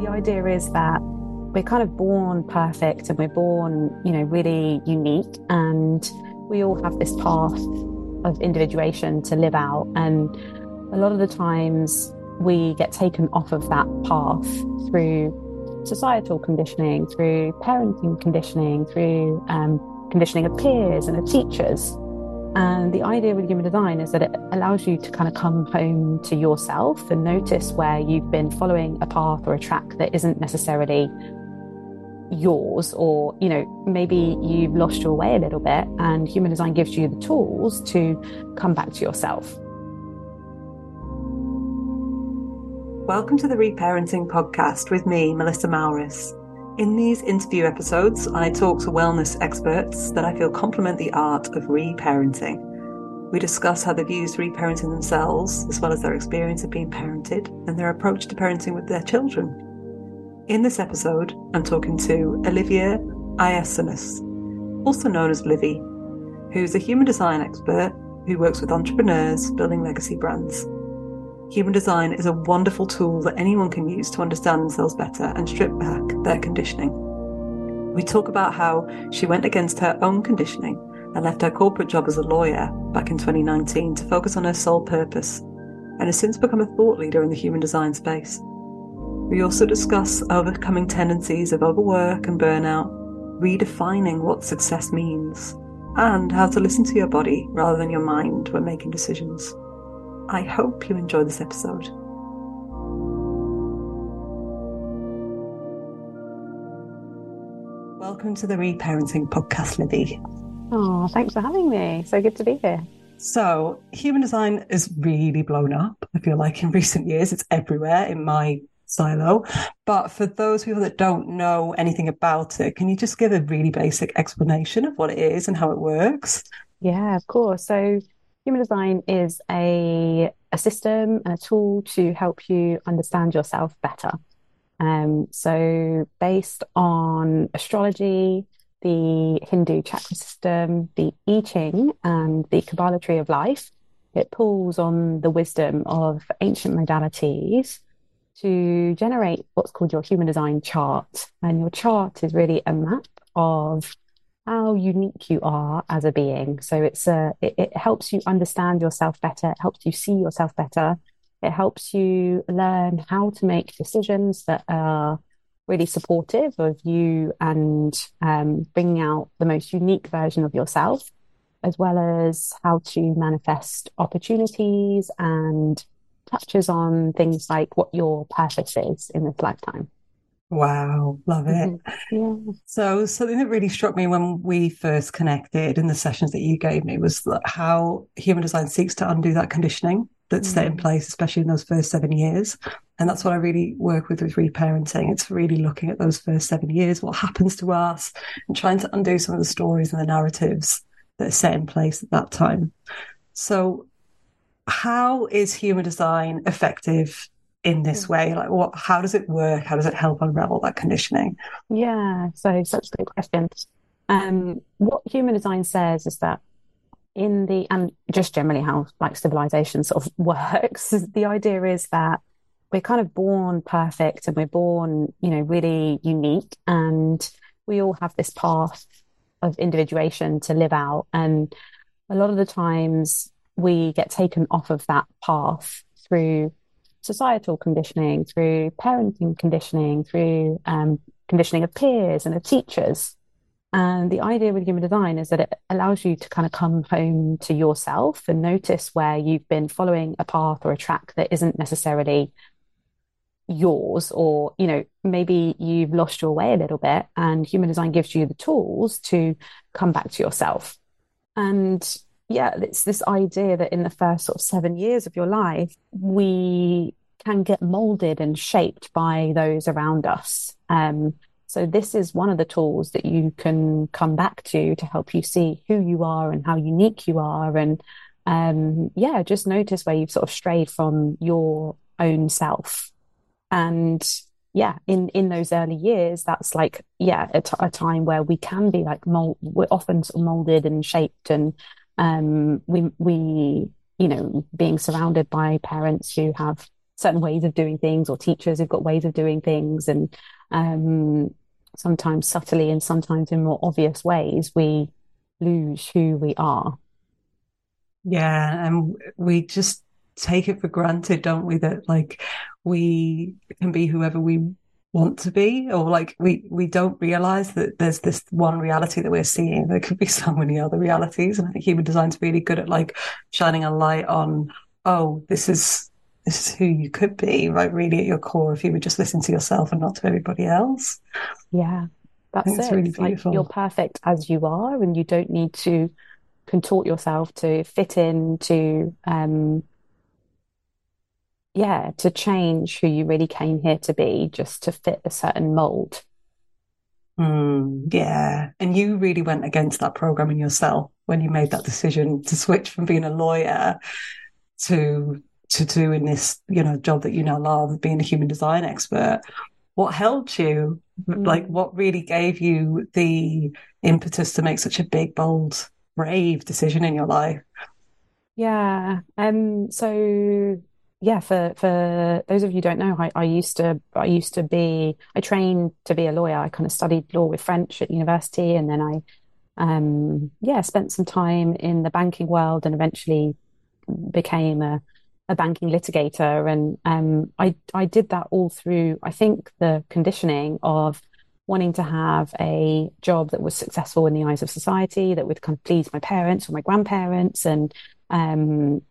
The idea is that we're kind of born perfect and we're born, you know, really unique and we all have this path of individuation to live out. And a lot of the times we get taken off of that path through societal conditioning, through parenting conditioning, through um, conditioning of peers and of teachers. And the idea with human design is that it allows you to kind of come home to yourself and notice where you've been following a path or a track that isn't necessarily yours, or, you know, maybe you've lost your way a little bit, and human design gives you the tools to come back to yourself. Welcome to the Reparenting Podcast with me, Melissa Maouris. In these interview episodes, I talk to wellness experts that I feel complement the art of reparenting. We discuss how they've used reparenting themselves, as well as their experience of being parented and their approach to parenting with their children. In this episode, I'm talking to Olivia Iasonos, also known as Livy, who's a human design expert who works with entrepreneurs building legacy brands. Human design is a wonderful tool that anyone can use to understand themselves better and strip back their conditioning. We talk about how she went against her own conditioning and left her corporate job as a lawyer back in 2019 to focus on her sole purpose, and has since become a thought leader in the human design space. We also discuss overcoming tendencies of overwork and burnout, redefining what success means, and how to listen to your body rather than your mind when making decisions. I hope you enjoy this episode. Welcome to the Reparenting Podcast, Livy. Oh, thanks for having me. So good to be here. So, human design is really blown up. I feel like in recent years, it's everywhere in my silo. But for those people that don't know anything about it, can you just give a really basic explanation of what it is and how it works? Yeah, of course. So, Human design is a, a system and a tool to help you understand yourself better. Um, so, based on astrology, the Hindu chakra system, the I Ching, and the Kabbalah tree of life, it pulls on the wisdom of ancient modalities to generate what's called your human design chart. And your chart is really a map of how unique you are as a being. So it's a, it, it helps you understand yourself better. It helps you see yourself better. It helps you learn how to make decisions that are really supportive of you and um, bringing out the most unique version of yourself, as well as how to manifest opportunities and touches on things like what your purpose is in this lifetime. Wow, love it. Mm-hmm. Yeah. So something that really struck me when we first connected in the sessions that you gave me was how human design seeks to undo that conditioning that's mm. set in mm. place, especially in those first seven years. And that's what I really work with with reparenting. It's really looking at those first seven years, what happens to us, and trying to undo some of the stories and the narratives that are set in place at that time. So, how is human design effective in this way? Like, what? How does it work? How does it help unravel that conditioning? Yeah, so such a good question. Um, what human design says is that in the and just generally how like civilization sort of works, the idea is that we're kind of born perfect and we're born, you know, really unique, and we all have this path of individuation to live out, and a lot of the times we get taken off of that path through societal conditioning, through parenting conditioning, through um, conditioning of peers and of teachers. And the idea with human design is that it allows you to kind of come home to yourself and notice where you've been following a path or a track that isn't necessarily yours, or, you know, maybe you've lost your way a little bit. And human design gives you the tools to come back to yourself. And yeah, it's this idea that in the first sort of seven years of your life, we can get molded and shaped by those around us. Um, so this is one of the tools that you can come back to to help you see who you are and how unique you are. And um, yeah, just notice where you've sort of strayed from your own self. And yeah, in, in those early years, that's like, yeah, a, t- a time where we can be like mold, we're often sort of molded and shaped and um, we we you know being surrounded by parents who have certain ways of doing things or teachers who've got ways of doing things and um, sometimes subtly and sometimes in more obvious ways we lose who we are. Yeah and we just take it for granted don't we that like we can be whoever we want to be or like we we don't realize that there's this one reality that we're seeing. There could be so many other realities and i think human design's really good at like shining a light on oh this is this is who you could be right really at your core if you would just listen to yourself and not to everybody else yeah that's it really like you're perfect as you are and you don't need to contort yourself to fit in to um yeah, to change who you really came here to be just to fit a certain mold. Mm, yeah. And you really went against that programming yourself when you made that decision to switch from being a lawyer to to do in this, you know, job that you now love, being a human design expert. What helped you? Mm. Like what really gave you the impetus to make such a big, bold, brave decision in your life? Yeah. Um so yeah, for for those of you who don't know, I, I used to I used to be I trained to be a lawyer. I kind of studied law with French at university, and then I um yeah spent some time in the banking world, and eventually became a a banking litigator. And um I I did that all through I think the conditioning of wanting to have a job that was successful in the eyes of society, that would kind of please my parents or my grandparents, and um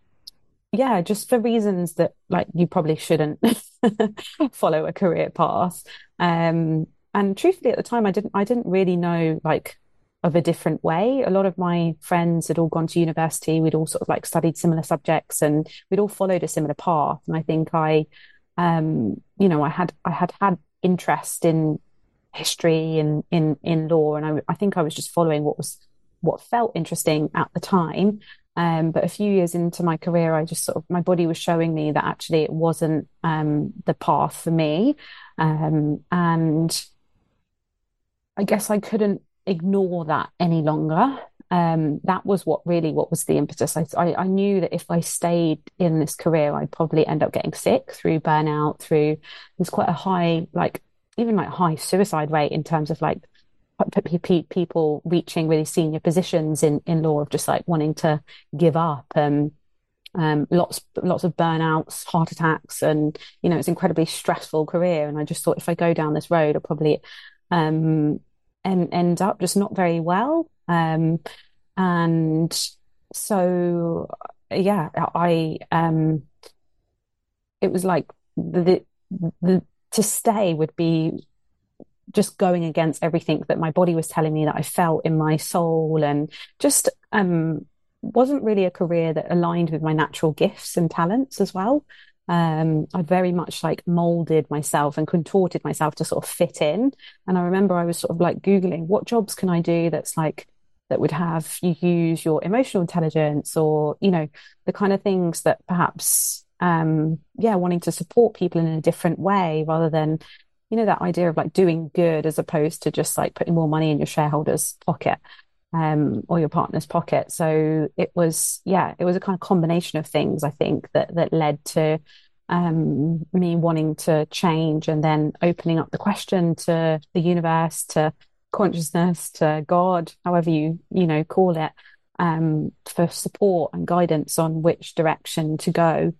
yeah, just for reasons that like you probably shouldn't follow a career path. Um, and truthfully, at the time, I didn't I didn't really know like of a different way. A lot of my friends had all gone to university. We'd all sort of like studied similar subjects, and we'd all followed a similar path. And I think I, um, you know, I had I had had interest in history and in in law, and I I think I was just following what was what felt interesting at the time. Um, but a few years into my career, I just sort of, my body was showing me that actually it wasn't um, the path for me. Um, and I guess I couldn't ignore that any longer. Um, that was what really what was the impetus. I, I, I knew that if I stayed in this career, I'd probably end up getting sick through burnout, through there's quite a high, like even like high suicide rate in terms of like people reaching really senior positions in, in law of just like wanting to give up and um, lots lots of burnouts, heart attacks, and you know it's an incredibly stressful career. And I just thought if I go down this road, I'll probably um, end end up just not very well. Um, and so yeah, I um, it was like the, the to stay would be just going against everything that my body was telling me that I felt in my soul and just um, wasn't really a career that aligned with my natural gifts and talents as well. Um, I very much like molded myself and contorted myself to sort of fit in. And I remember I was sort of like Googling what jobs can I do that's like that would have you use your emotional intelligence or, you know, the kind of things that perhaps um, yeah, wanting to support people in a different way rather than you know, that idea of like doing good as opposed to just like putting more money in your shareholders' pocket um, or your partner's pocket. So it was, yeah, it was a kind of combination of things, I think, that that led to um, me wanting to change and then opening up the question to the universe, to consciousness, to God, however you, you know, call it, um, for support and guidance on which direction to go.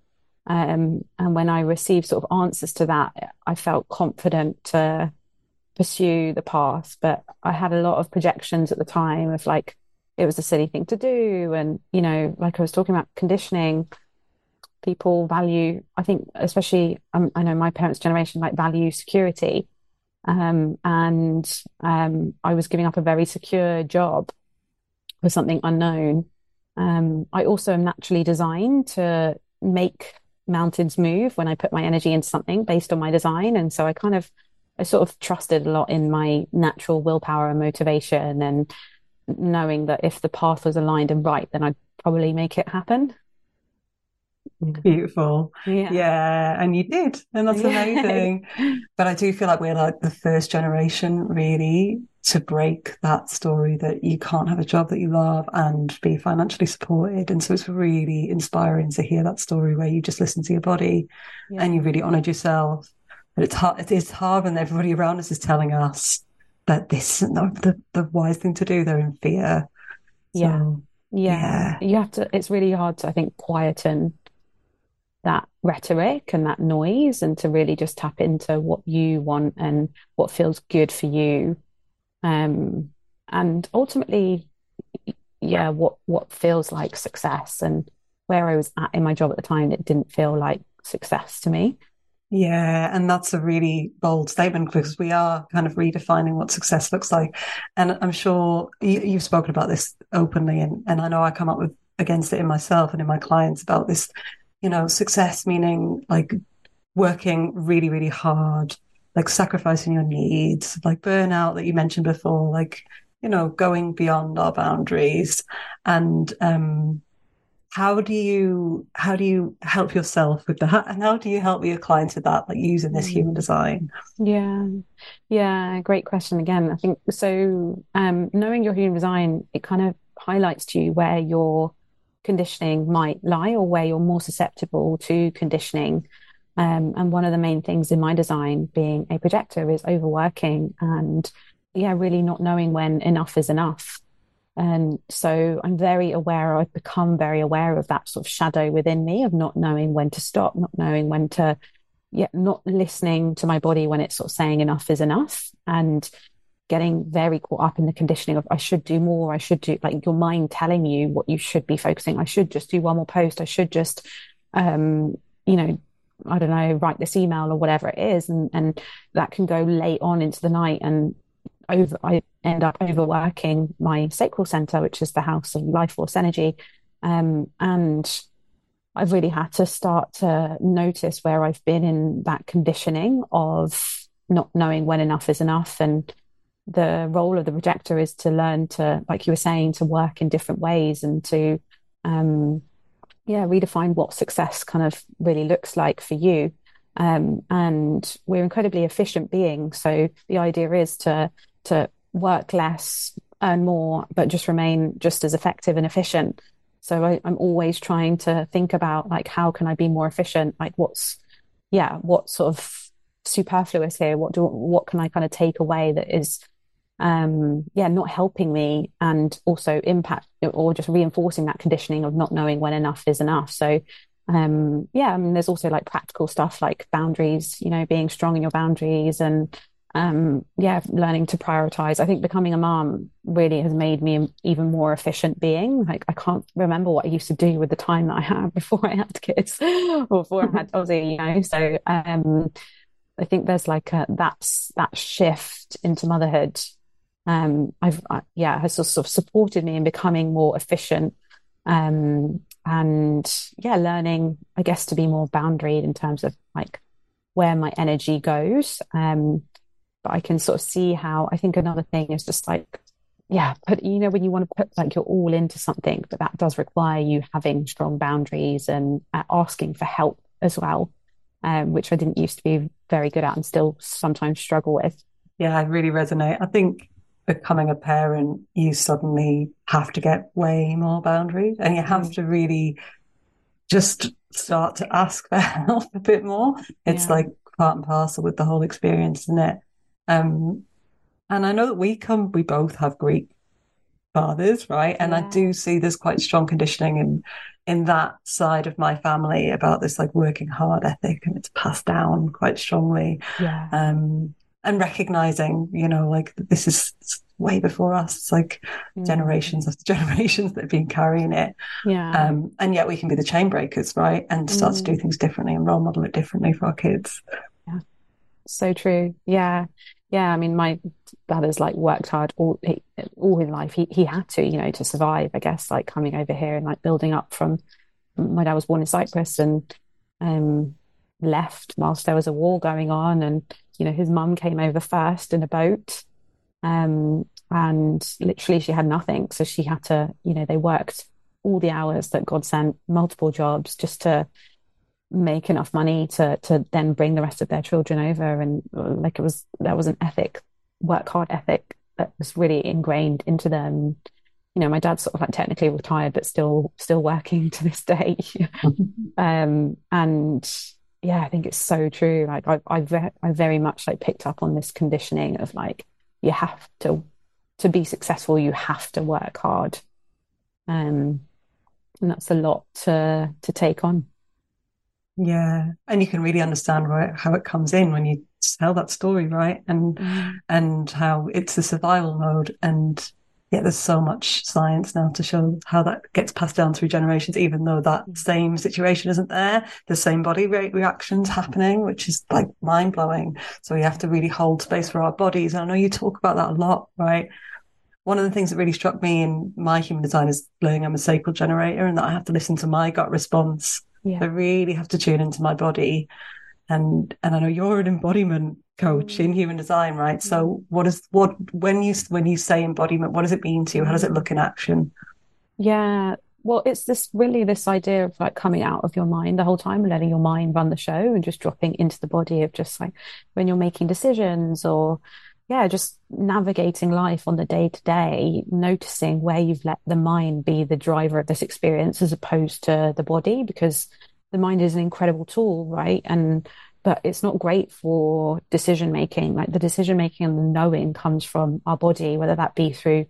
Um, and when I received sort of answers to that, I felt confident to pursue the path. But I had a lot of projections at the time of like, it was a silly thing to do. And, you know, like I was talking about conditioning, people value, I think, especially, um, I know my parents' generation, like value security. Um, and um, I was giving up a very secure job for something unknown. Um, I also am naturally designed to make mountains move when I put my energy into something based on my design. And so I kind of, I sort of trusted a lot in my natural willpower and motivation and knowing that if the path was aligned and right, then I'd probably make it happen. Beautiful. Yeah. yeah. And you did. And that's amazing. but I do feel like we're like the first generation really to break that story that you can't have a job that you love and be financially supported. And so it's really inspiring to hear that story where you just listen to your body yeah. and you really honored yourself. But it's hard, it is hard when everybody around us is telling us that this isn't the, the wise thing to do. They're in fear. So, yeah. yeah. Yeah. You have to, it's really hard to, I think, quieten that rhetoric and that noise and to really just tap into what you want and what feels good for you um, and ultimately yeah what what feels like success and where i was at in my job at the time it didn't feel like success to me yeah, and that's a really bold statement because we are kind of redefining what success looks like. And I'm sure you, have spoken about this openly, and, and I know I come up with against it in myself and in my clients about this you know, success meaning like working really, really hard, like sacrificing your needs, like burnout that you mentioned before, like, you know, going beyond our boundaries. And um, how do you how do you help yourself with that? And how do you help your clients with that, like using this human design? Yeah. Yeah, great question again. I think so um knowing your human design, it kind of highlights to you where your conditioning might lie or where you're more susceptible to conditioning. Um, and one of the main things in my design being a projector is overworking and yeah, really not knowing when enough is enough. And so I'm very aware, I've become very aware of that sort of shadow within me of not knowing when to stop, not knowing when to, yeah, not listening to my body when it's sort of saying enough is enough. And getting very caught up in the conditioning of I should do more, I should do like your mind telling you what you should be focusing. I should just do one more post. I should just, um, you know, I don't know, write this email or whatever it is, and and that can go late on into the night and over. I end up overworking my sacral center, which is the house of life force energy, um, and I've really had to start to notice where I've been in that conditioning of not knowing when enough is enough and the role of the projector is to learn to, like you were saying, to work in different ways and to, um, yeah, redefine what success kind of really looks like for you. Um, and we're incredibly efficient beings. So the idea is to, to work less, earn more, but just remain just as effective and efficient. So I, I'm always trying to think about like, how can I be more efficient? Like what's, yeah, what sort of superfluous here? What do, what can I kind of take away that is um, yeah, not helping me and also impact or just reinforcing that conditioning of not knowing when enough is enough. So, um, yeah, I mean, there's also like practical stuff like boundaries, you know, being strong in your boundaries and, um, yeah, learning to prioritize. I think becoming a mom really has made me an even more efficient being. Like, I can't remember what I used to do with the time that I had before I had kids or before I had Ozzy, you know, so, um, I think there's like a, that's that shift into motherhood um, I've uh, yeah has sort of supported me in becoming more efficient um, and yeah learning I guess to be more boundaried in terms of like where my energy goes um, but I can sort of see how I think another thing is just like yeah but you know when you want to put like you're all into something but that does require you having strong boundaries and uh, asking for help as well um, which I didn't used to be very good at and still sometimes struggle with yeah I really resonate I think becoming a parent, you suddenly have to get way more boundaries and you have mm. to really just start to ask for help a bit more. It's yeah. like part and parcel with the whole experience, isn't it? Um, and I know that we come, we both have Greek fathers, right? And yeah. I do see there's quite strong conditioning in in that side of my family about this like working hard ethic, and it's passed down quite strongly. Yeah. Um, and recognizing, you know, like this is way before us. It's like mm. generations after generations that have been carrying it. Yeah. Um, and yet we can be the chain breakers, right? And start mm. to do mm. things differently and role model it differently for our kids. So true. Yeah. Yeah. I mean, my dad has like worked hard all, he, all his life. He, he had to, you know, to survive, I guess, like coming over here and like building up from, my dad was born in Cyprus and, um, left whilst there was a war going on and you know, his mum came over first in a boat. Um, and literally she had nothing. So she had to, you know, they worked all the hours that God sent, multiple jobs just to make enough money to to then bring the rest of their children over. And like it was that was an ethic, work hard ethic that was really ingrained into them. You know, my dad's sort of like technically retired, but still still working to this day. um, and yeah, I think it's so true. Like I, I, ve- I very much like picked up on this conditioning of like you have to to be successful, you have to work hard. Um, and that's a lot to to take on. Yeah, and you can really understand how it comes in when you tell that story, right? And mm. and how it's the survival mode, and yeah, there's so much science now to show how that gets passed down through generations, even though that mm. same situation isn't there. The same body rate reactions happening, which is like mind blowing. So we have to really hold space for our bodies. And I know you talk about that a lot, right? one of the things that really struck me in my human design is learning I'm a sacral generator and that I have to listen to my gut response. Yeah. I really have to tune into my body. And and I know you're an embodiment coach mm. in human design, right? So mm. what is what when you when you say embodiment, what does it mean to you? How does it look in action? Yeah. Well, it's this really this idea of like coming out of your mind the whole time and letting your mind run the show and just dropping into the body of just like when you're making decisions or yeah, just navigating life on the day to day, noticing where you've let the mind be the driver of this experience as opposed to the body, because the mind is an incredible tool, right? And but it's not great for decision making. Like the decision making and the knowing comes from our body, whether that be through,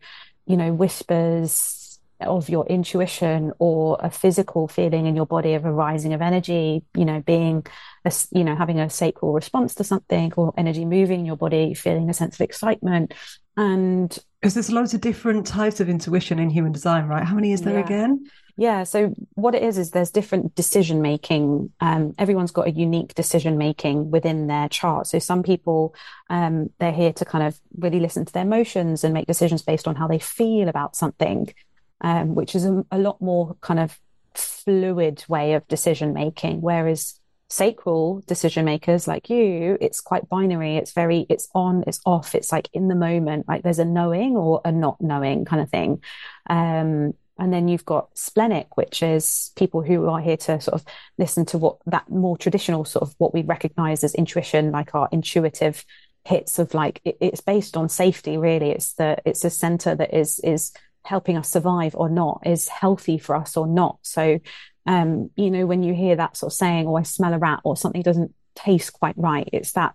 you know, whispers, of your intuition or a physical feeling in your body of a rising of energy, you know, being, a, you know, having a sacral response to something or energy moving in your body, feeling a sense of excitement. And because there's loads of different types of intuition in human design, right? How many is there yeah. again? Yeah. So what it is is there's different decision making. Um, everyone's got a unique decision making within their chart. So some people, um, they're here to kind of really listen to their emotions and make decisions based on how they feel about something um, which is a, a lot more kind of fluid way of decision making. Whereas sacral decision makers like you, it's quite binary. It's very, it's on, it's off. It's like in the moment, like there's a knowing or a not knowing kind of thing. Um, and then you've got splenic, which is people who are here to sort of listen to what that more traditional sort of what we recognize as intuition, like our intuitive hits of like it, it's based on safety. Really, it's the it's a center that is is helping us survive or not is healthy for us or not. So, um, you know, when you hear that sort of saying, oh, I smell a rat or something doesn't taste quite right, it's that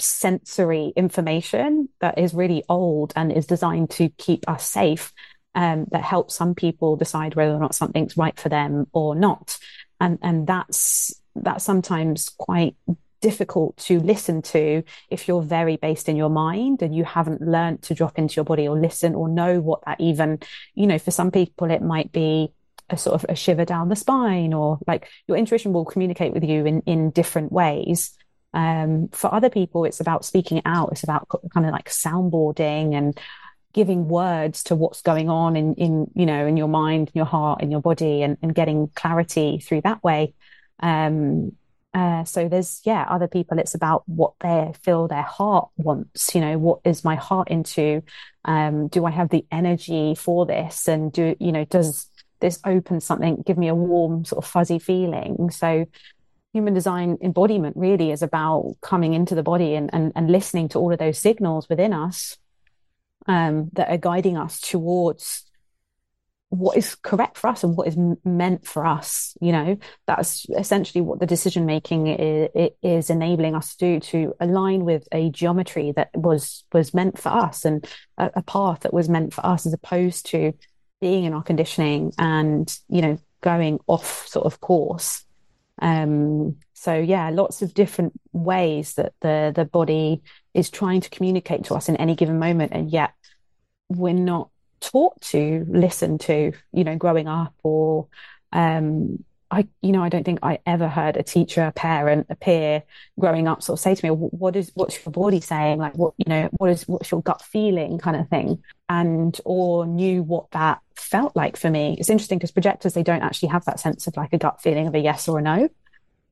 sensory information that is really old and is designed to keep us safe. Um, that helps some people decide whether or not something's right for them or not. And, and that's, that's sometimes quite difficult to listen to if you're very based in your mind and you haven't learned to drop into your body or listen or know what that even, you know, for some people, it might be a sort of a shiver down the spine or like your intuition will communicate with you in, in different ways. Um, for other people, it's about speaking out. It's about kind of like soundboarding and giving words to what's going on in, in, you know, in your mind, in your heart, in your body and, and getting clarity through that way. Um, uh, so there's yeah other people it's about what they feel their heart wants you know what is my heart into? Um, do i have the energy for this? And do you know does this open something give me a warm sort of fuzzy feeling? So human design embodiment really is about coming into the body and, and, and listening to all of those signals within us um, that are guiding us towards what is correct for us and what is meant for us you know? That's essentially what the decision making is, is, enabling us to do to align with a geometry that was was meant for us and a, a, path that was meant for us as opposed to being in our conditioning and you know going off sort of course. Um so yeah lots of different ways that the the body is trying to communicate to us in any given moment and yet we're not taught to listen to, you know, growing up or, um, I, you know, I don't think I ever heard a teacher, a parent, a peer growing up sort of say to me, what is, what's your body saying? Like, what, you know, what is, what's your gut feeling kind of thing? And, or knew what that felt like for me. It's interesting because projectors, they don't actually have that sense of like a gut feeling of a yes or a no.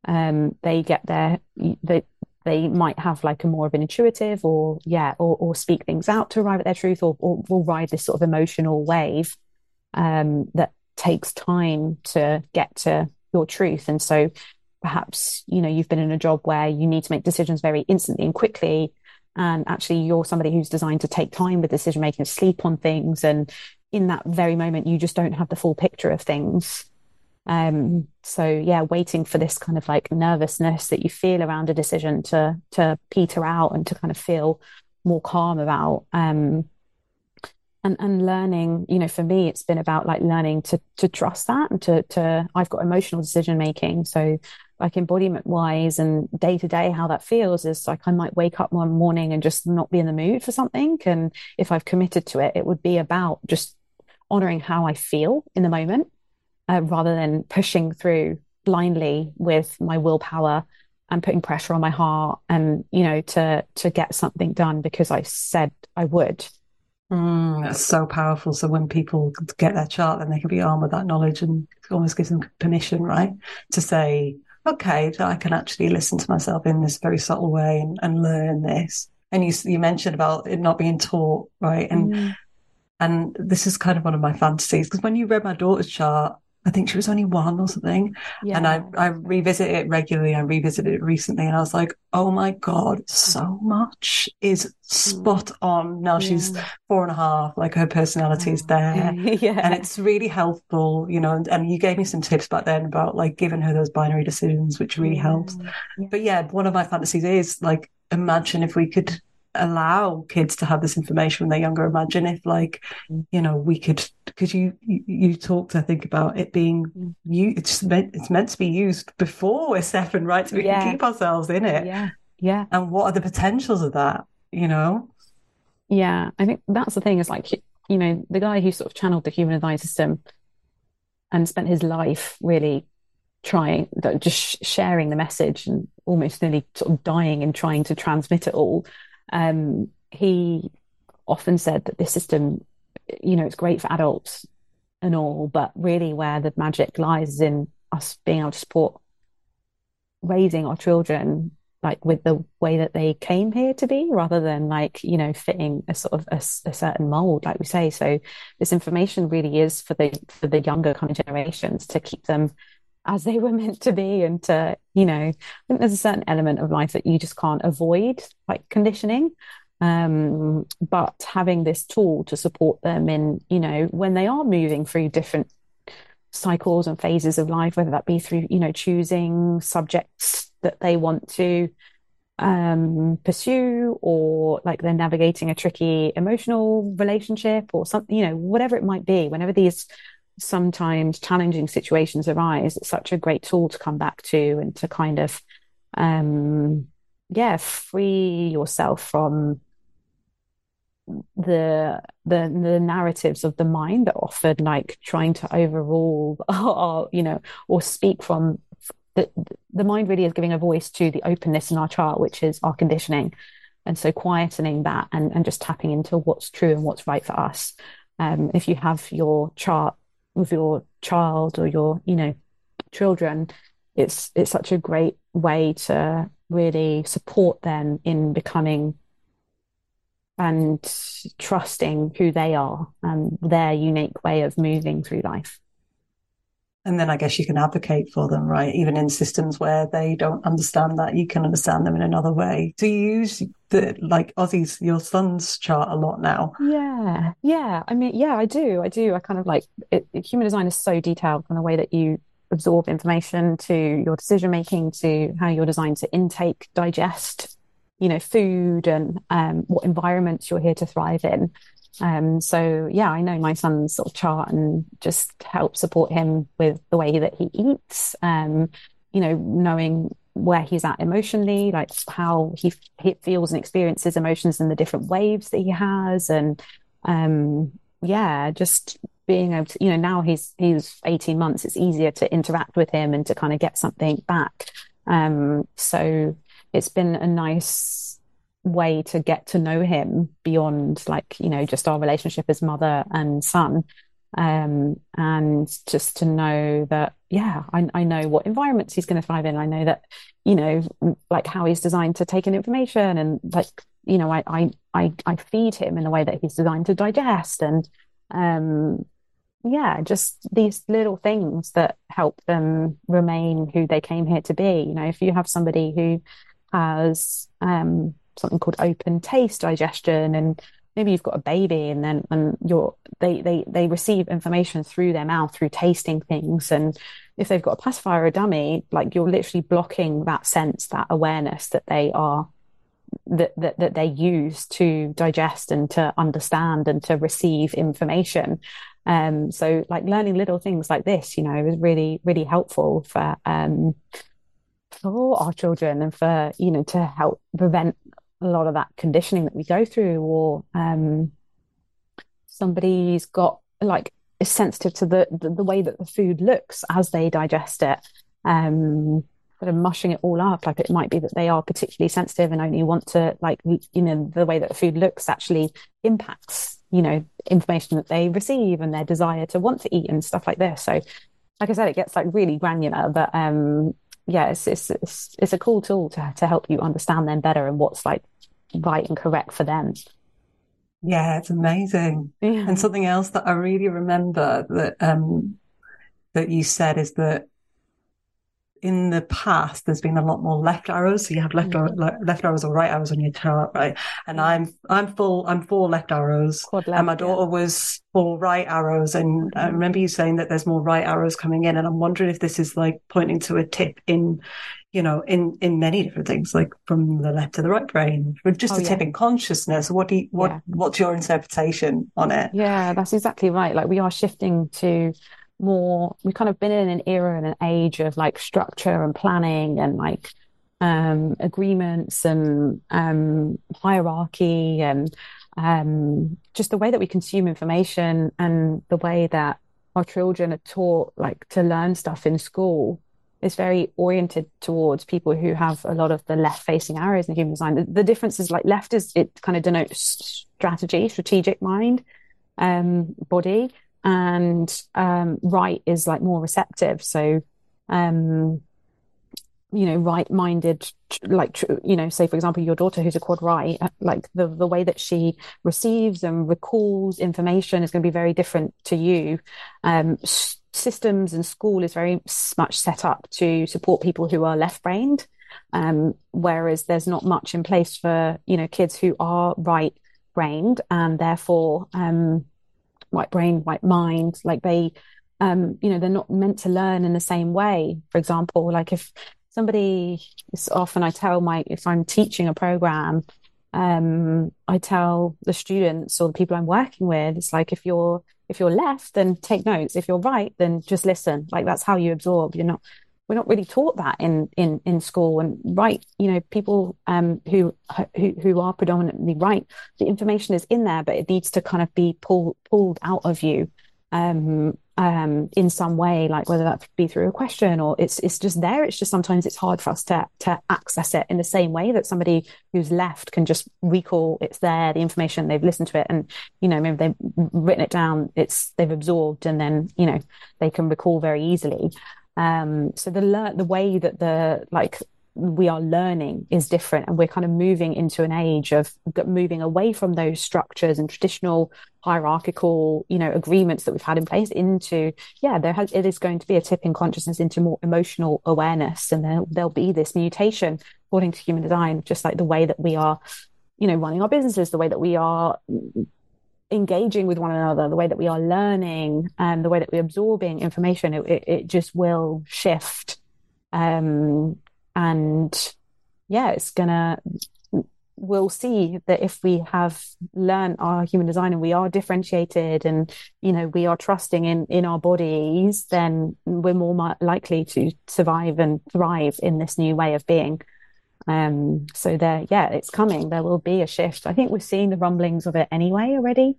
Um, they get their, they, they might have like a more of an intuitive or yeah or, or speak things out to arrive at their truth or, or ride this sort of emotional wave um, that takes time to get to your truth. And so perhaps you know you've been in a job where you need to make decisions very instantly and quickly and actually you're somebody who's designed to take time with decision making sleep on things. And in that very moment you just don't have the full picture of things um so yeah waiting for this kind of like nervousness that you feel around a decision to to peter out and to kind of feel more calm about um and and learning you know for me it's been about like learning to to trust that and to to I've got emotional decision making. So like embodiment wise and day to day how that feels is like I might wake up one morning and just not be in the mood for something. And if I've committed to it it would be about just honoring how I feel in the moment uh, rather than pushing through blindly with my willpower and putting pressure on my heart and you know to to get something done because I said I would Mm, that's so powerful. So when people get their chart, then they can be armed with that knowledge and almost gives them permission, right? To say, okay, that I can actually listen to myself in this very subtle way and, and learn this. And you, you mentioned about it not being taught, right? And, mm. and this is kind of one of my fantasies because when you read my daughter's chart, I think she was only one or something. Yeah. And I, I revisit it regularly. I revisited it recently and I was like, oh my God, so much is spot mm. on. Now yeah. she's mm. four and a half, like her personality is mm. there. yeah. And it's really helpful, you know, and, and, you gave me some tips back then about like giving her those binary decisions, which really yeah. helps. But yeah, one of my fantasies is like, imagine if we could allow kids to have this information when they're younger. Imagine if, like, mm. you know, we could because you, you, you talked, I think, about it being mm. you. It's meant it's meant to be used before we're seven, right? So we yeah. can keep ourselves in it. Yeah, yeah. And what are the potentials of that? You know. Yeah, I think that's the thing. Is like you know the guy who sort of channeled the human design system and spent his life really trying just sharing the message and almost nearly sort of dying and trying to transmit it all um, he often said that this system, you know, it's great for adults and all, but really where the magic lies is in us being able to support raising our children like with the way that they came here to be rather than like you know fitting a sort of a, a, certain mold like we say. So this information really is for the for the younger kind of generations to keep them as they were meant to be and to you know i think there's a certain element of life that you just can't avoid like conditioning um, but having this tool to support them in you know when they are moving through different cycles and phases of life whether that be through you know choosing subjects that they want to um, pursue or like they're navigating a tricky emotional relationship or something you know whatever it might be whenever these sometimes challenging situations arise, it's such a great tool to come back to and to kind of, um, yeah, free yourself from the the the narratives of the mind that often like trying to overrule or you know or speak from the the mind really is giving a voice to the openness in our chart which is our conditioning. And so quietening that and, and just tapping into what's true and what's right for us. Um, if you have your chart with your child or your you know children it's it's such a great way to really support them in becoming and trusting who they are and their unique way of moving through life and then I guess you can advocate for them, right? Even in systems where they don't understand that, you can understand them in another way. Do you use the like Ozzy's your son's chart a lot now? Yeah, yeah. I mean, yeah, I do. I do. I kind of like it, human design is so detailed from the way that you absorb information to your decision making to how you're designed to intake, digest, you know, food and um, what environments you're here to thrive in. Um, so yeah, I know my son's sort of chart and just help support him with the way that he eats. Um, you know, knowing where he's at emotionally, like how he, he feels and experiences emotions and the different waves that he has, and um, yeah, just being able to, you know, now he's he's 18 months, it's easier to interact with him and to kind of get something back. Um, so it's been a nice way to get to know him beyond like you know just our relationship as mother and son. Um, and just to know that yeah I, I know what environments he's going to thrive in. I know that you know like how he's designed to take in information and like you know I, I i i feed him in the way that he's designed to digest and um yeah just these little things that help them remain who they came here to be. You know if you have somebody who has um something called open taste digestion and maybe you've got a baby and then and you're they they they receive information through their mouth through tasting things. And if they've got a pacifier or a dummy like you're literally blocking that sense that awareness that they are that, that that they use to digest and to understand and to receive information. Um so like learning little things like this you know is really really helpful for um for our children and for you know to help prevent a lot of that conditioning that we go through or um, somebody's got like is sensitive to the, the, the way that the food looks as they digest it um sort of mushing it all up. Like it might be that they are particularly sensitive and only want to like you know the way that the food looks actually impacts you know information that they receive and their desire to want to eat and stuff like this. So like i said it gets like really granular but um yeah, it's, it's it's it's a cool tool to to help you understand them better and what's like right and correct for them. Yeah, it's amazing. Yeah. And something else that I really remember that um that you said is that in the past, there's been a lot more left arrows. So you have left, mm-hmm. left arrows or right arrows on your chart, right? And mm-hmm. I'm, I'm full, I'm four left arrows. Left, and my daughter yeah. was four right arrows. And mm-hmm. I remember you saying that there's more right arrows coming in. And I'm wondering if this is like pointing to a tip in, you know, in, in many different things, like from the left to the right brain, but just oh, a yeah. tip in consciousness. What do you, what, yeah. what's your interpretation on it? Yeah, that's exactly right. Like we are shifting to, more we've kind of been in an era and an age of like structure and planning and like um, agreements and um, hierarchy and um, just the way that we consume information and the way that our children are taught like to learn stuff in school is very oriented towards people who have a lot of the left facing areas in human design. The, the, difference is like left is it kind of denotes strategy, strategic mind, um, body, and um, right is like more receptive. So, um, you know, right-minded, like you know, say for example, your daughter who's a quad right, like the the way that she receives and recalls information is going to be very different to you. Um, systems and school is very much set up to support people who are left-brained, um, whereas there's not much in place for you know kids who are right-brained and therefore um, white brain, white mind. Like they, um, you know, they're not meant to learn in the same way. For example, like if somebody, often I tell my, if I'm teaching a program, um, I tell the students or the people I'm working with, it's like if you're if you're left, then take notes. If you're right, then just listen. Like that's how you absorb. You're not we're not really taught that in in in school. And right you know people um who who who are predominantly right the information is in there but it needs to kind of be pulled pulled out of you um um in some way like whether that be through a question or it's it's just there. It's just sometimes it's hard for us to to access it in the same way that somebody who's left can just recall it's there the information they've listened to it and you know maybe they've written it down it's they've absorbed and then you know they can recall very easily um, so the le- the way that the like we are learning is different and we're kind of moving into an age of moving away from those structures and traditional hierarchical you know agreements that we've had in place into yeah there has it is going to be a tip in consciousness into more emotional awareness and there, there'll be this mutation according to human design just like the way that we are you know running our businesses the way that we are engaging with one another, the way that we are learning, and the way that we're absorbing information, it, it, it just will shift. Um, and yeah, it's gonna. We'll see that if we have learned our human design and we are differentiated and you know we are trusting in in our bodies, then we're more likely to survive and thrive in this new way of being. Um, so there, yeah, it's coming. There will be a shift. I think we're seeing the rumblings of it anyway already.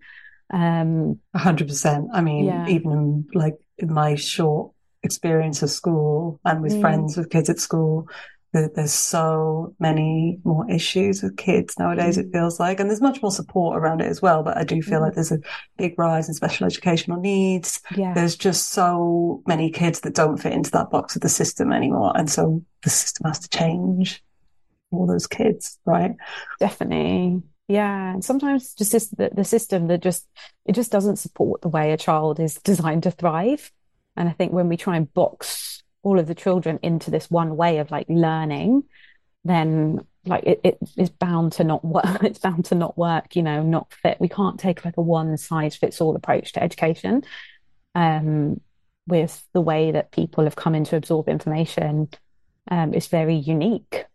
Um, a hundred percent. I mean, yeah. even in, like in my short experience of school and with mm. friends with kids at school, there's so many more issues with kids nowadays, mm. it feels like. And there's much more support around it as well. But I do feel mm. like there's a big rise in special educational needs. Yeah. There's just so many kids that don't fit into that box of the system anymore. And so the system has to change all those kids, right? Definitely. Yeah. And sometimes just the, the system that just, it just doesn't support the way a child is designed to thrive. And I think when we try and box all of the children into this one way of like learning, then like it, it is bound to not work it's bound to not work you know not fit we can't take like a one size fits all approach to education um with the way that people have come in to absorb information um is very unique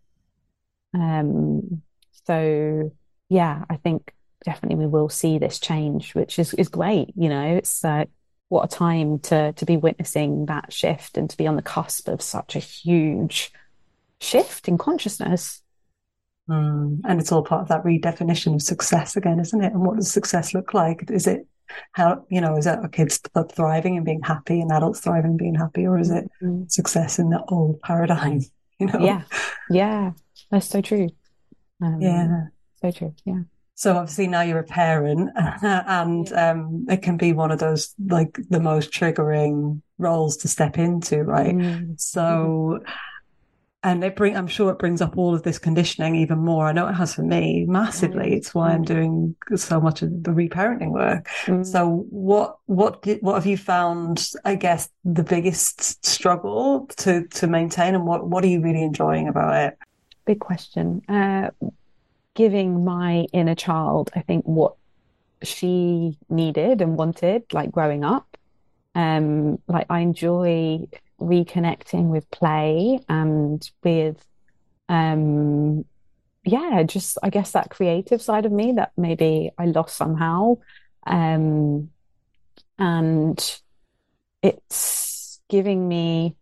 um so yeah i think definitely we will see this change which is is great you know it's uh, what a time to to be witnessing that shift and to be on the cusp of such a huge shift in consciousness Mm. And it's all part of that redefinition of success again, isn't it? And what does success look like? Is it how, you know, is it our kids thriving and being happy and adults thriving and being happy, or is it mm. success in the old paradigm? You know? Yeah. Yeah. That's so true. Um, yeah. So true. Yeah. So obviously now you're a parent and um, it can be one of those like the most triggering roles to step into, right? Mm. So and it bring i'm sure it brings up all of this conditioning even more i know it has for me massively mm. it's why i'm doing so much of the reparenting work mm. so what what did, what have you found i guess the biggest struggle to to maintain and what what are you really enjoying about it big question. Uh, giving my inner child i think what she needed and wanted like growing up. Um like i enjoy reconnecting with play and with um yeah just i guess that creative side of me that maybe i lost somehow. Um and it's giving me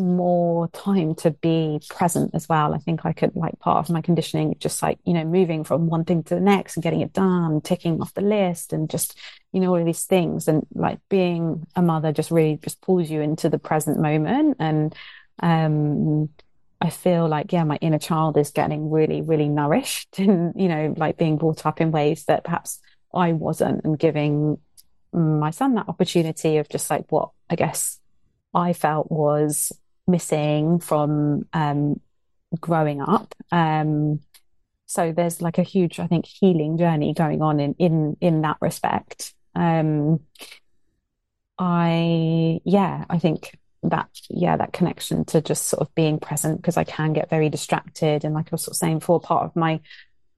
more time to be present as well. I think I could like part of my conditioning, just like, you know, moving from one thing to the next and getting it done, ticking off the list and just, you know, all of these things. And like being a mother just really just pulls you into the present moment. And um I feel like, yeah, my inner child is getting really, really nourished and, you know, like being brought up in ways that perhaps I wasn't and giving my son that opportunity of just like what I guess I felt was missing from um, growing up. Um, so there's like a huge, I think, healing journey going on in in in that respect. Um, I yeah, I think that yeah, that connection to just sort of being present because I can get very distracted and like I was sort of saying before, part of my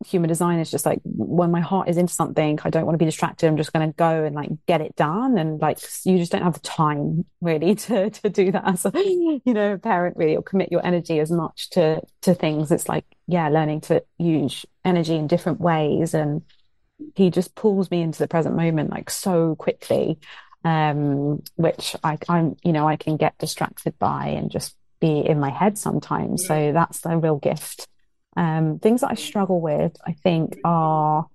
human design is just like when my heart is into something, I don't want to be distracted. I'm just going to go and like get it done. And like, you just don't have the time really to, to do that as a, you know, parent really, or commit your energy as much to, to things. It's like, yeah, learning to use energy in different ways. And he just pulls me into the present moment like so quickly. Um, which I, I'm, you know, I can get distracted by and just be in my head sometimes. So that's the real gift um, things that I struggle with, I think, are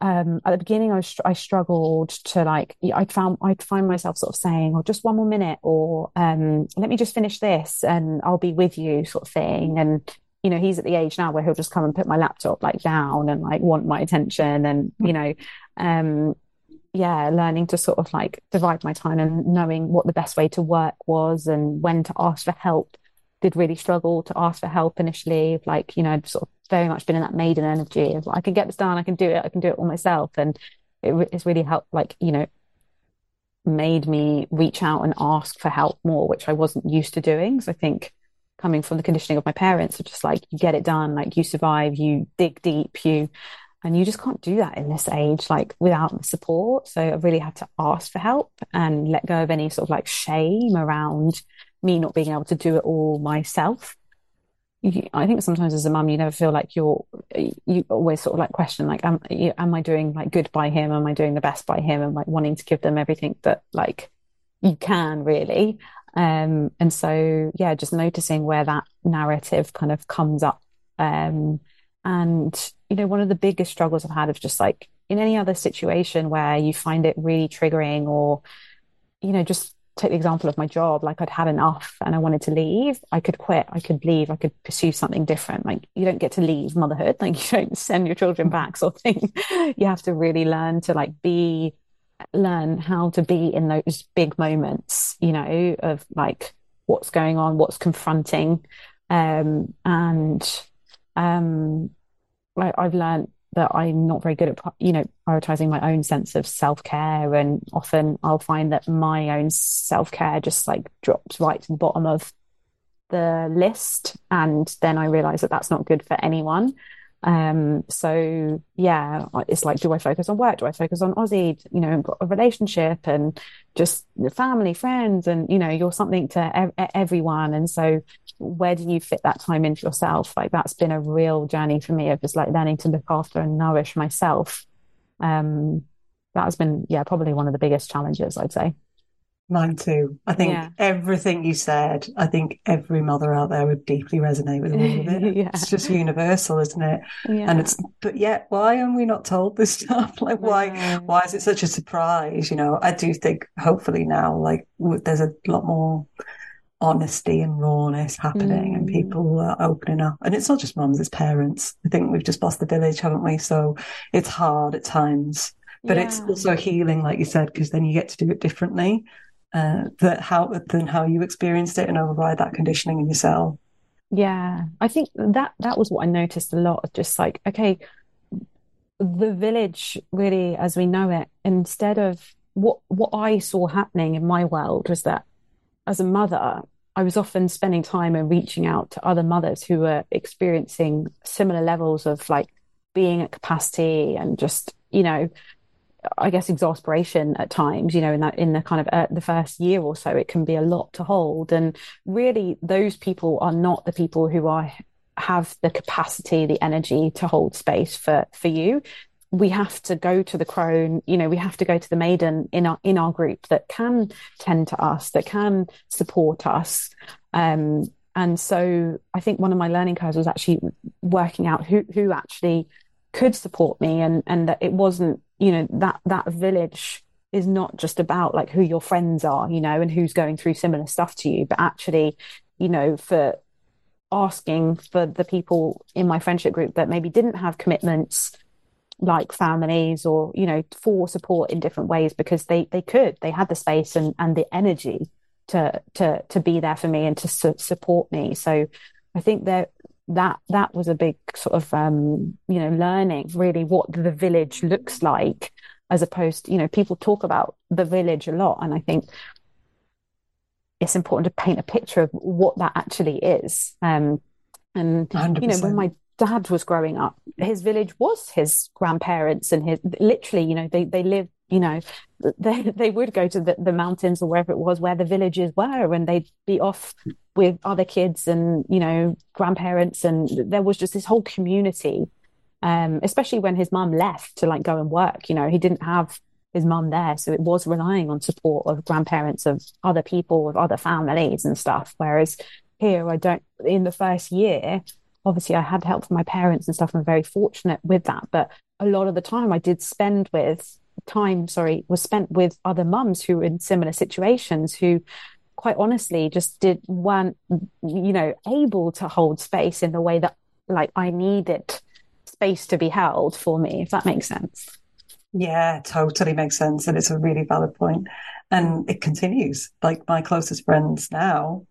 um, at the beginning, I, I struggled to like, I found, I'd find myself sort of saying, oh, just one more minute, or um, let me just finish this and I'll be with you, sort of thing. And, you know, he's at the age now where he'll just come and put my laptop like down and like want my attention. And, you know, um, yeah, learning to sort of like divide my time and knowing what the best way to work was and when to ask for help did really struggle to ask for help initially. Like, you know, I'd sort of very much been in that maiden energy of like, I can get this done, I can do it, I can do it all myself. And it, it's really helped, like, you know, made me reach out and ask for help more, which I wasn't used to doing. So I think coming from the conditioning of my parents, of just like, you get it done, like you survive, you dig deep, you, and you just can't do that in this age, like without support. So I really had to ask for help and let go of any sort of like shame around me not being able to do it all myself. I think sometimes as a mum, you never feel like you're, you always sort of like question, like, am, am I doing like good by him? Am I doing the best by him? And like wanting to give them everything that like you can really. Um, and so, yeah, just noticing where that narrative kind of comes up. Um, and, you know, one of the biggest struggles I've had of just like in any other situation where you find it really triggering or, you know, just take the example of my job, like I'd had enough and I wanted to leave, I could quit, I could leave, I could pursue something different. Like you don't get to leave motherhood, like you don't send your children back sort of thing. you have to really learn to like be, learn how to be in those big moments, you know, of like what's going on, what's confronting. Um, and, um, like I've learned that I'm not very good at, you know, prioritizing my own sense of self care. And often I'll find that my own self care just like drops right to the bottom of the list. And then I realize that that's not good for anyone. Um, so yeah, it's like, do I focus on work? Do I focus on Aussie? You know, got a relationship and just family, friends, and you know, you're something to ev- everyone. And so, where do you fit that time into yourself? Like that's been a real journey for me of just like learning to look after and nourish myself. Um, that has been, yeah, probably one of the biggest challenges, I'd say. Mine too. I think yeah. everything you said, I think every mother out there would deeply resonate with all of it. yeah. It's just universal, isn't it? Yeah. And it's, but yet, why are we not told this stuff? Like, why, why is it such a surprise? You know, I do think hopefully now, like, there's a lot more honesty and rawness happening mm. and people are opening up. And it's not just mums, it's parents. I think we've just lost the village, haven't we? So it's hard at times, but yeah. it's also healing, like you said, because then you get to do it differently uh, that how than how you experienced it and override that conditioning in yourself. Yeah, I think that that was what I noticed a lot. Just like, okay, the village really, as we know it, instead of what what I saw happening in my world was that as a mother, I was often spending time and reaching out to other mothers who were experiencing similar levels of like being at capacity and just you know I guess exasperation at times, you know, in that in the kind of uh, the first year or so, it can be a lot to hold. And really, those people are not the people who are have the capacity, the energy to hold space for for you. We have to go to the crone, you know, we have to go to the maiden in our in our group that can tend to us, that can support us. Um, and so I think one of my learning curves was actually working out who who actually could support me and and that it wasn't you know that that village is not just about like who your friends are you know and who's going through similar stuff to you but actually you know for asking for the people in my friendship group that maybe didn't have commitments like families or you know for support in different ways because they they could they had the space and and the energy to to to be there for me and to su- support me. So i think that that that was a big sort of um, you know learning really what the village looks like as opposed to, you know people talk about the village a lot and i think it's important to paint a picture of what that actually is um, and 100%. you know when my dad was growing up his village was his grandparents and his literally you know they they lived you know they they would go to the, the mountains or wherever it was where the villages were and they'd be off with other kids and you know grandparents and there was just this whole community um, especially when his mum left to like go and work you know he didn't have his mum there so it was relying on support of grandparents of other people of other families and stuff. Whereas here i don't in the first year obviously i had help from my parents and stuff i'm very fortunate with that but a lot of the time i did spend with time sorry was spent with other mums who were in similar situations who quite honestly just did weren't you know able to hold space in the way that like I needed space to be held for me if that makes sense yeah totally makes sense and it's a really valid point. and it continues like my closest friends now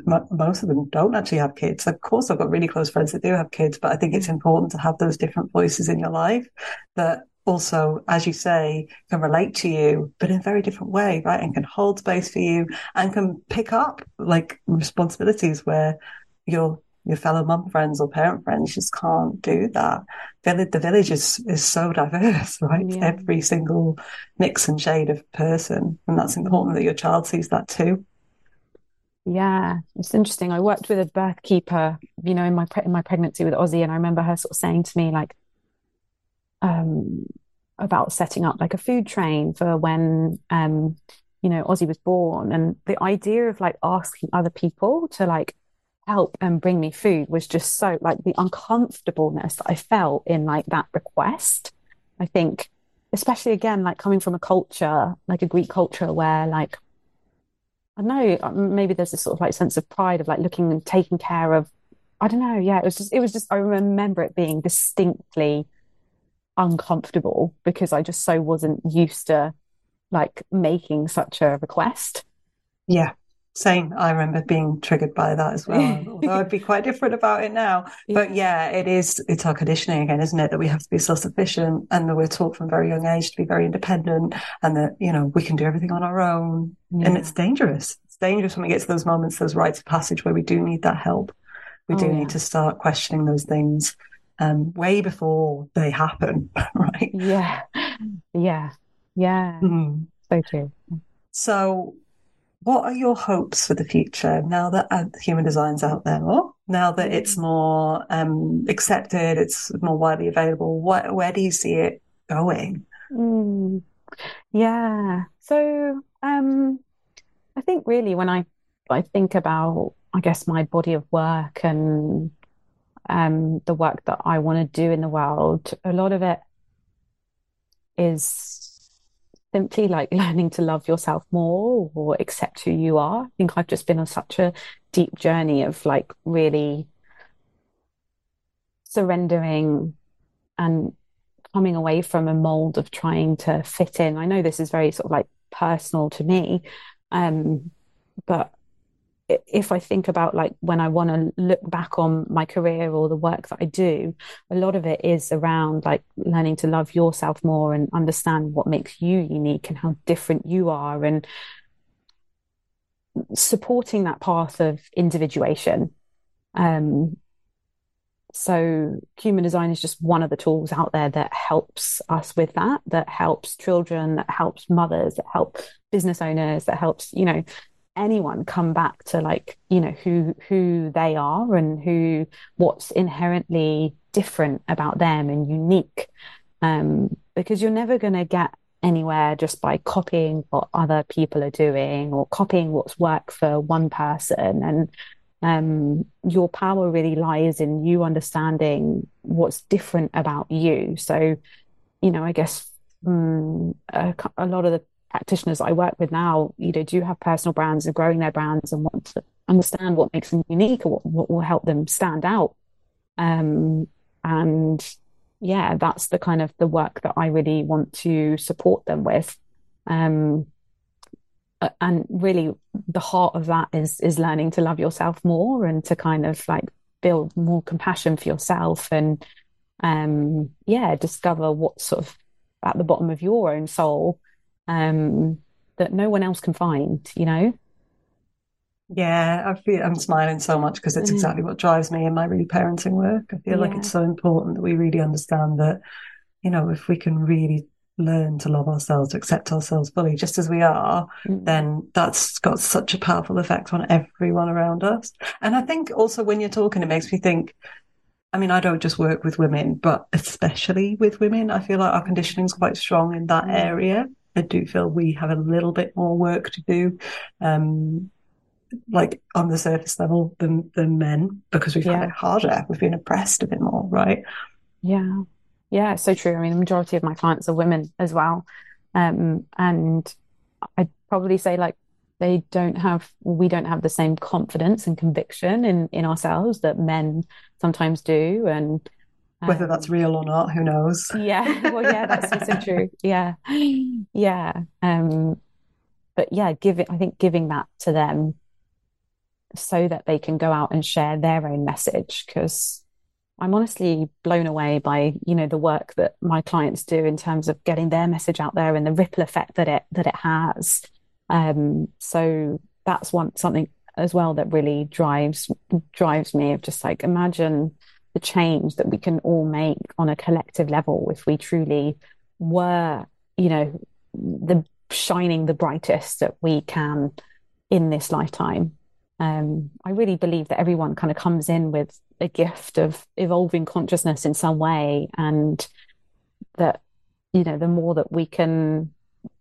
most of them don't actually have kids. Of course, I've got really close friends that do have kids, but I think it's mm. important to have those different voices in your life that also, as you say, can relate to you, but in a very different way, right? And can hold space for you and can pick up like responsibilities where your your fellow mum friends or parent friends just can't do that. The village is, is so diverse, right? Yeah. Every single mix and shade of person. And that's important that your child sees that too. Yeah, it's interesting. I worked with a birth keeper, you know, in my pre- in my pregnancy with Ozzy, and I remember her sort of saying to me, like, um, about setting up like a food train for when um, you know Aussie was born, and the idea of like asking other people to like help and bring me food was just so like the uncomfortableness that I felt in like that request. I think, especially again, like coming from a culture like a Greek culture where like I know uh, maybe there's this sort of like sense of pride of like looking and taking care of. I don't know. Yeah, it was just it was just I remember it being distinctly uncomfortable because I just so wasn't used to like making such a request. Yeah. Same. I remember being triggered by that as well. Although I'd be quite different about it now. Yeah. But yeah, it is, it's our conditioning again, isn't it? That we have to be self sufficient and that we're taught from a very young age to be very independent and that, you know, we can do everything on our own. Yeah. And it's dangerous. It's dangerous when we get to those moments, those rites of passage where we do need that help. We Oh, do yeah. need to start questioning those things um, way before they happen, right? Yeah. Yeah. Yeah. Mhm. So true. So, what are your hopes for the future now that uh, human design's out there more? Now that it's more um, accepted, it's more widely available. What, where do you see it going? Mm. Yeah. So, um, I think really when I I think about, I guess, my body of work and um the work that I want to do in the world, a lot of it is simply like learning to love yourself more or accept who you are. I think I've just been on such a deep journey of like really surrendering and coming away from a mold of trying to fit in. I know this is very sort of like personal to me, um, but if I think about like when I want to look back on my career or the work that I do, a lot of it is around like learning to love yourself more and understand what makes you unique and how different you are and supporting that path of individuation. Um, so human design is just one of the tools out there that helps us with that, that helps children, that helps mothers, that helps business owners, that helps, you know, anyone come back to like, you know, who who they are and who what's inherently different about them and unique. Um, because you're never going to get anywhere just by copying what other people are doing or copying what's worked for one person and um, your power really lies in you understanding what's different about you. So, you know, I guess um, a, a lot of the practitioners I work with now, you know, do have personal brands and growing their brands and want to understand what makes them unique or what, what will help them stand out. Um, and yeah, that's the kind of the work that I really want to support them with. Um, and really the heart of that is is learning to love yourself more and to kind of like build more compassion for yourself and um yeah discover what's sort of at the bottom of your own soul um that no one else can find you know Yeah, I feel I'm smiling so much because it's Mm. exactly what drives me in my reparenting work. I feel like it's so important that we really understand that, you know, if we can really learn to love ourselves, to accept ourselves fully, just as we are, Mm. then that's got such a powerful effect on everyone around us. And I think also when you're talking, it makes me think, I mean, I don't just work with women, but especially with women, I feel like our conditioning is quite strong in that Mm. area. I do feel we have a little bit more work to do, um, like on the surface level than than men because we've had it harder. We've been oppressed a bit more, right? Yeah. Yeah, it's so true. I mean, the majority of my clients are women as well. Um, and I'd probably say like they don't have, we don't have the same confidence and conviction in in ourselves that men sometimes do. And Whether um, that's real or not, who knows? yeah, well, yeah, that's also true. Yeah. Yeah. Um, but yeah, giving i think giving that to them so that they can go out and share their own message because I'm honestly blown away by, you know, the work that my clients do in terms of getting their message out there and the ripple effect that it that it has. Um, so that's one something as well that really drives drives me of just like imagine the change that we can all make on a collective level if we truly were, you know, the shining the brightest that we can in this lifetime. Um, I really believe that everyone kind of comes in with a gift of evolving consciousness in some way, and that, you know, the more that we can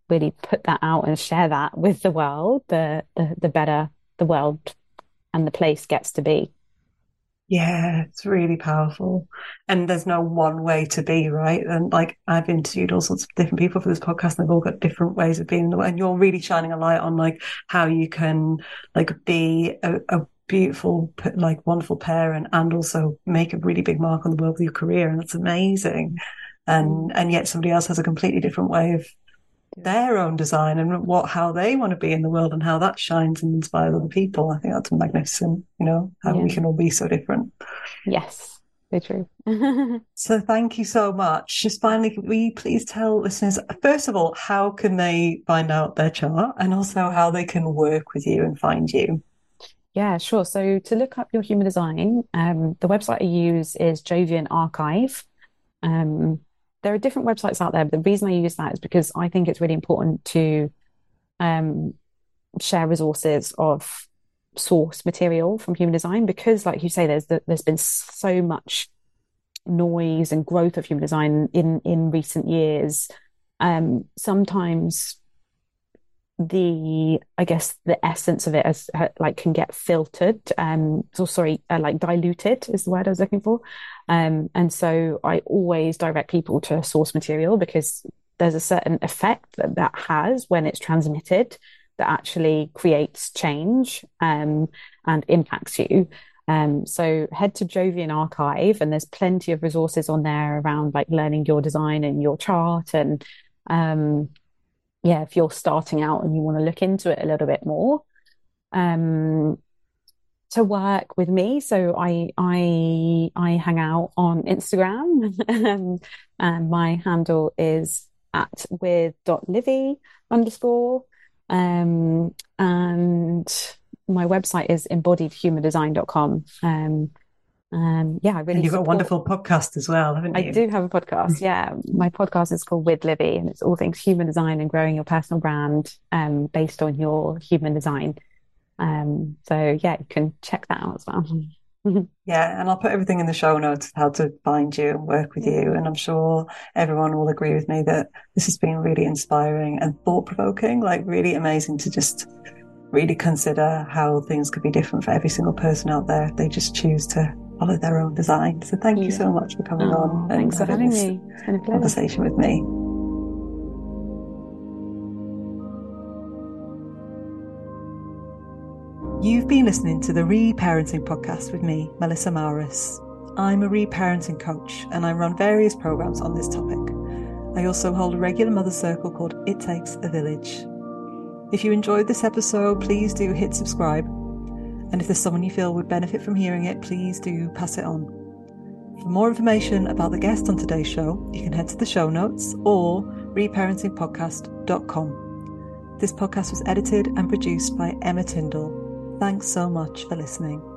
really put that out and share that with the world, the the, the better the world and the place gets to be. Yeah, it's really powerful. And there's no one way to be, right? And like I've interviewed all sorts of different people for this podcast and they've all got different ways of being in the world. And you're really shining a light on like how you can like be a, a beautiful, like wonderful parent and also make a really big mark on the world with your career. And that's amazing. Mm-hmm. And, and yet somebody else has a completely different way of their own design and what how they want to be in the world and how that shines and inspires other people. I think that's magnificent, you know, how we can all be so different. Yes. very true. so thank you so much. Just finally, you please tell listeners, first of all, how can they find out their chart and also how they can work with you and find you? Yeah, sure. So to look up your human design, um, the website I use is Jovian Archive. Um, there are different websites out there, but the reason I use that is because I think it's really important to um, share resources of source material from human design because, like you say, there's the, there's been so much noise and growth of human design in in recent years. Um, sometimes the i guess the essence of it as uh, like can get filtered um so sorry uh, like diluted is the word i was looking for. Um and so i always direct people to source material because there's a certain effect that that has when it's transmitted that actually creates change um and impacts you. Um, so head to Jovian Archive, and there's plenty of resources on there around like learning your design and your chart and um, yeah, if you're starting out and you want to look into it a little bit more, um, to work with me. So I I I hang out on Instagram, and my handle is at with dot livy underscore, um, and my website is embodiedhumandesign.com. Um, um, yeah, I really. And you've support... got a wonderful podcast as well, haven't you? I do have a podcast. Yeah, my podcast is called With Livy, and it's all things human design and growing your personal brand um, based on your human design. Um, so yeah, you can check that out as well. yeah, and I'll put everything in the show notes how to find you and work with you. And I'm sure everyone will agree with me that this has been really inspiring and thought provoking, like really amazing to just really consider how things could be different for every single person out there if they just choose to follow their own design. So thank yeah. you so much for coming oh, on. Thanks for having me. A pleasure. Conversation with me. You've been listening to the Reparenting podcast with me, Melissa Maouris. I'm a reparenting coach and I run various programs on this topic. I also hold a regular mother circle called It Takes a Village. If you enjoyed this episode, please do hit subscribe and if there's someone you feel would benefit from hearing it, please do pass it on. For more information about the guest on today's show, you can head to the show notes or reparentingpodcast.com. This podcast was edited and produced by Emma Tindall. Thanks so much for listening.